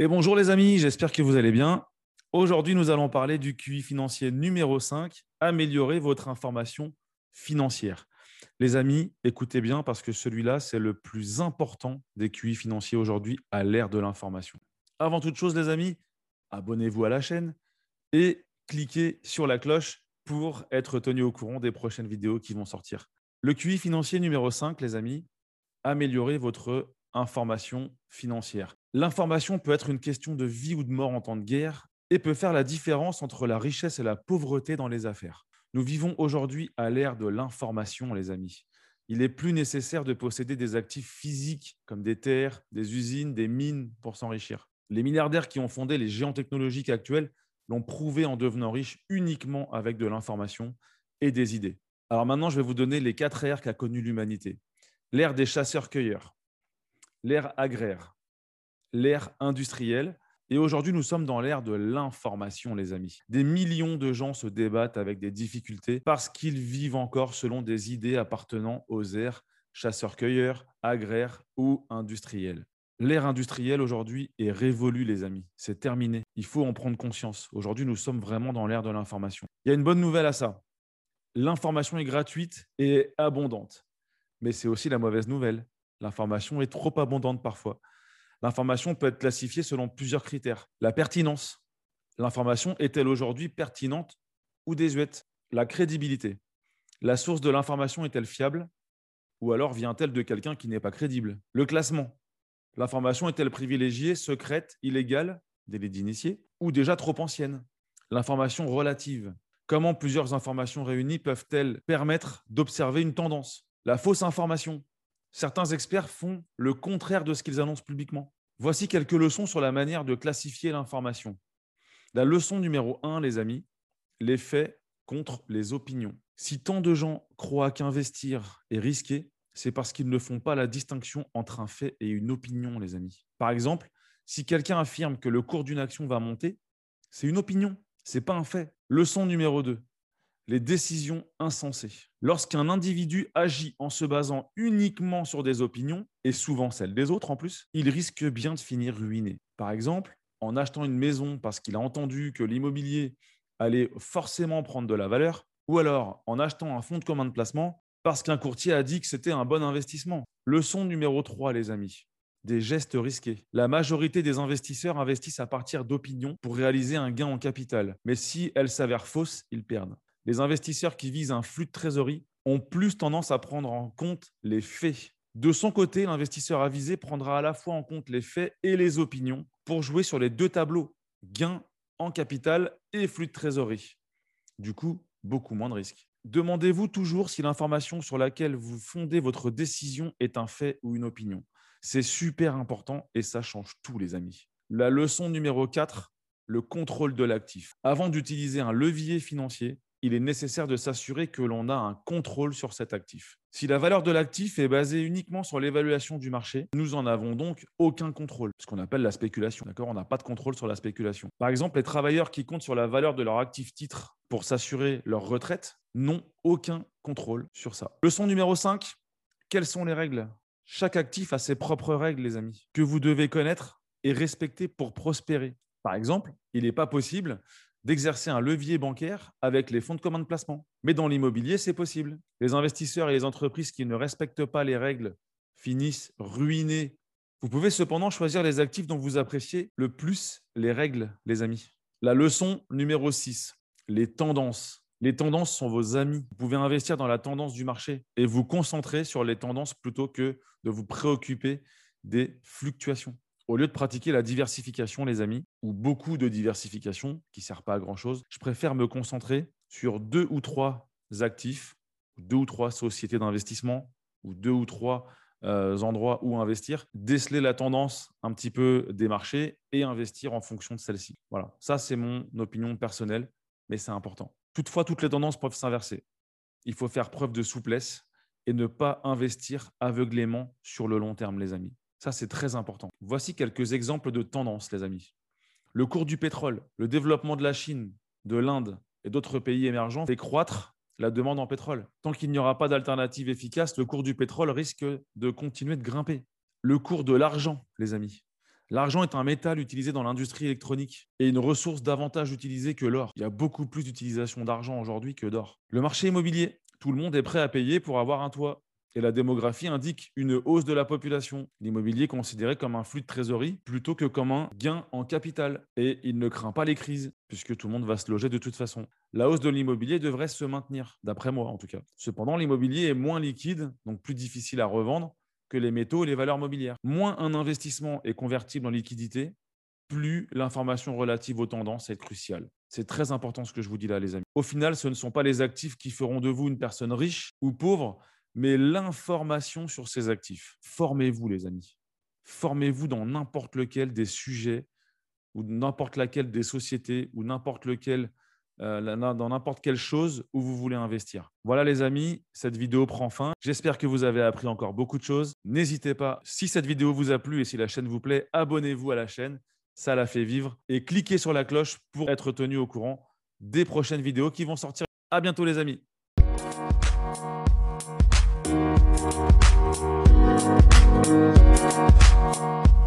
Et bonjour les amis, j'espère que vous allez bien. Aujourd'hui, nous allons parler du QI financier numéro 5, améliorer votre information financière. Les amis, écoutez bien parce que celui-là, c'est le plus important des QI financiers aujourd'hui à l'ère de l'information. Avant toute chose, les amis, abonnez-vous à la chaîne et cliquez sur la cloche pour être tenu au courant des prochaines vidéos qui vont sortir. Le QI financier numéro 5, les amis, améliorer votre information financière. L'information peut être une question de vie ou de mort en temps de guerre et peut faire la différence entre la richesse et la pauvreté dans les affaires. Nous vivons aujourd'hui à l'ère de l'information, les amis. Il est plus nécessaire de posséder des actifs physiques comme des terres, des usines, des mines pour s'enrichir. Les milliardaires qui ont fondé les géants technologiques actuels l'ont prouvé en devenant riches uniquement avec de l'information et des idées. Alors maintenant, je vais vous donner les quatre ères qu'a connues l'humanité. L'ère des chasseurs-cueilleurs, l'ère agraire, l'ère industrielle. Et aujourd'hui, nous sommes dans l'ère de l'information, les amis. Des millions de gens se débattent avec des difficultés parce qu'ils vivent encore selon des idées appartenant aux ères chasseurs-cueilleurs, agraires ou industriels. L'ère industrielle aujourd'hui est révolue, les amis. C'est terminé. Il faut en prendre conscience. Aujourd'hui, nous sommes vraiment dans l'ère de l'information. Il y a une bonne nouvelle à ça. L'information est gratuite et abondante. Mais c'est aussi la mauvaise nouvelle. L'information est trop abondante parfois. L'information peut être classifiée selon plusieurs critères. La pertinence. L'information est-elle aujourd'hui pertinente ou désuète? La crédibilité. La source de l'information est-elle fiable? Ou alors vient-elle de quelqu'un qui n'est pas crédible? Le classement. L'information est-elle privilégiée, secrète, illégale, délai d'initié, ou déjà trop ancienne L'information relative. Comment plusieurs informations réunies peuvent-elles permettre d'observer une tendance? La fausse information. Certains experts font le contraire de ce qu'ils annoncent publiquement. Voici quelques leçons sur la manière de classifier l'information. La leçon numéro 1, les amis, les faits contre les opinions. Si tant de gens croient qu'investir est risqué, c'est parce qu'ils ne font pas la distinction entre un fait et une opinion, les amis. Par exemple, si quelqu'un affirme que le cours d'une action va monter, c'est une opinion, c'est pas un fait. Leçon numéro 2 les décisions insensées. Lorsqu'un individu agit en se basant uniquement sur des opinions, et souvent celles des autres en plus, il risque bien de finir ruiné. Par exemple, en achetant une maison parce qu'il a entendu que l'immobilier allait forcément prendre de la valeur, ou alors en achetant un fonds de commun de placement parce qu'un courtier a dit que c'était un bon investissement. Leçon numéro 3, les amis. Des gestes risqués. La majorité des investisseurs investissent à partir d'opinions pour réaliser un gain en capital. Mais si elles s'avèrent fausses, ils perdent les investisseurs qui visent un flux de trésorerie ont plus tendance à prendre en compte les faits. De son côté, l'investisseur avisé prendra à la fois en compte les faits et les opinions pour jouer sur les deux tableaux, gains en capital et flux de trésorerie. Du coup, beaucoup moins de risques. Demandez-vous toujours si l'information sur laquelle vous fondez votre décision est un fait ou une opinion. C'est super important et ça change tout, les amis. La leçon numéro 4, le contrôle de l'actif. Avant d'utiliser un levier financier, il est nécessaire de s'assurer que l'on a un contrôle sur cet actif. Si la valeur de l'actif est basée uniquement sur l'évaluation du marché, nous en avons donc aucun contrôle, ce qu'on appelle la spéculation. D'accord? On n'a pas de contrôle sur la spéculation. Par exemple, les travailleurs qui comptent sur la valeur de leur actif titre pour s'assurer leur retraite n'ont aucun contrôle sur ça. Leçon numéro 5, quelles sont les règles? Chaque actif a ses propres règles, les amis, que vous devez connaître et respecter pour prospérer. Par exemple, il n'est pas possible d'exercer un levier bancaire avec les fonds de commande placement. Mais dans l'immobilier, c'est possible. Les investisseurs et les entreprises qui ne respectent pas les règles finissent ruinés. Vous pouvez cependant choisir les actifs dont vous appréciez le plus les règles, les amis. La leçon numéro 6, les tendances. Les tendances sont vos amis. Vous pouvez investir dans la tendance du marché et vous concentrer sur les tendances plutôt que de vous préoccuper des fluctuations. Au lieu de pratiquer la diversification, les amis, ou beaucoup de diversification qui ne sert pas à grand-chose, je préfère me concentrer sur deux ou trois actifs, deux ou trois sociétés d'investissement, ou deux ou trois euh, endroits où investir, déceler la tendance un petit peu des marchés et investir en fonction de celle-ci. Voilà, ça c'est mon opinion personnelle, mais c'est important. Toutefois, toutes les tendances peuvent s'inverser. Il faut faire preuve de souplesse et ne pas investir aveuglément sur le long terme, les amis. Ça, c'est très important. Voici quelques exemples de tendances, les amis. Le cours du pétrole, le développement de la Chine, de l'Inde et d'autres pays émergents fait croître la demande en pétrole. Tant qu'il n'y aura pas d'alternative efficace, le cours du pétrole risque de continuer de grimper. Le cours de l'argent, les amis. L'argent est un métal utilisé dans l'industrie électronique et une ressource davantage utilisée que l'or. Il y a beaucoup plus d'utilisation d'argent aujourd'hui que d'or. Le marché immobilier, tout le monde est prêt à payer pour avoir un toit. Et la démographie indique une hausse de la population. L'immobilier est considéré comme un flux de trésorerie plutôt que comme un gain en capital. Et il ne craint pas les crises, puisque tout le monde va se loger de toute façon. La hausse de l'immobilier devrait se maintenir, d'après moi en tout cas. Cependant, l'immobilier est moins liquide, donc plus difficile à revendre que les métaux et les valeurs mobilières. Moins un investissement est convertible en liquidité, plus l'information relative aux tendances est cruciale. C'est très important ce que je vous dis là, les amis. Au final, ce ne sont pas les actifs qui feront de vous une personne riche ou pauvre, mais l'information sur ces actifs. Formez-vous, les amis. Formez-vous dans n'importe lequel des sujets ou n'importe laquelle des sociétés ou n'importe lequel euh, dans n'importe quelle chose où vous voulez investir. Voilà les amis, cette vidéo prend fin. J'espère que vous avez appris encore beaucoup de choses. N'hésitez pas, si cette vidéo vous a plu et si la chaîne vous plaît, abonnez-vous à la chaîne, ça la fait vivre. Et cliquez sur la cloche pour être tenu au courant des prochaines vidéos qui vont sortir. À bientôt les amis. Thank you.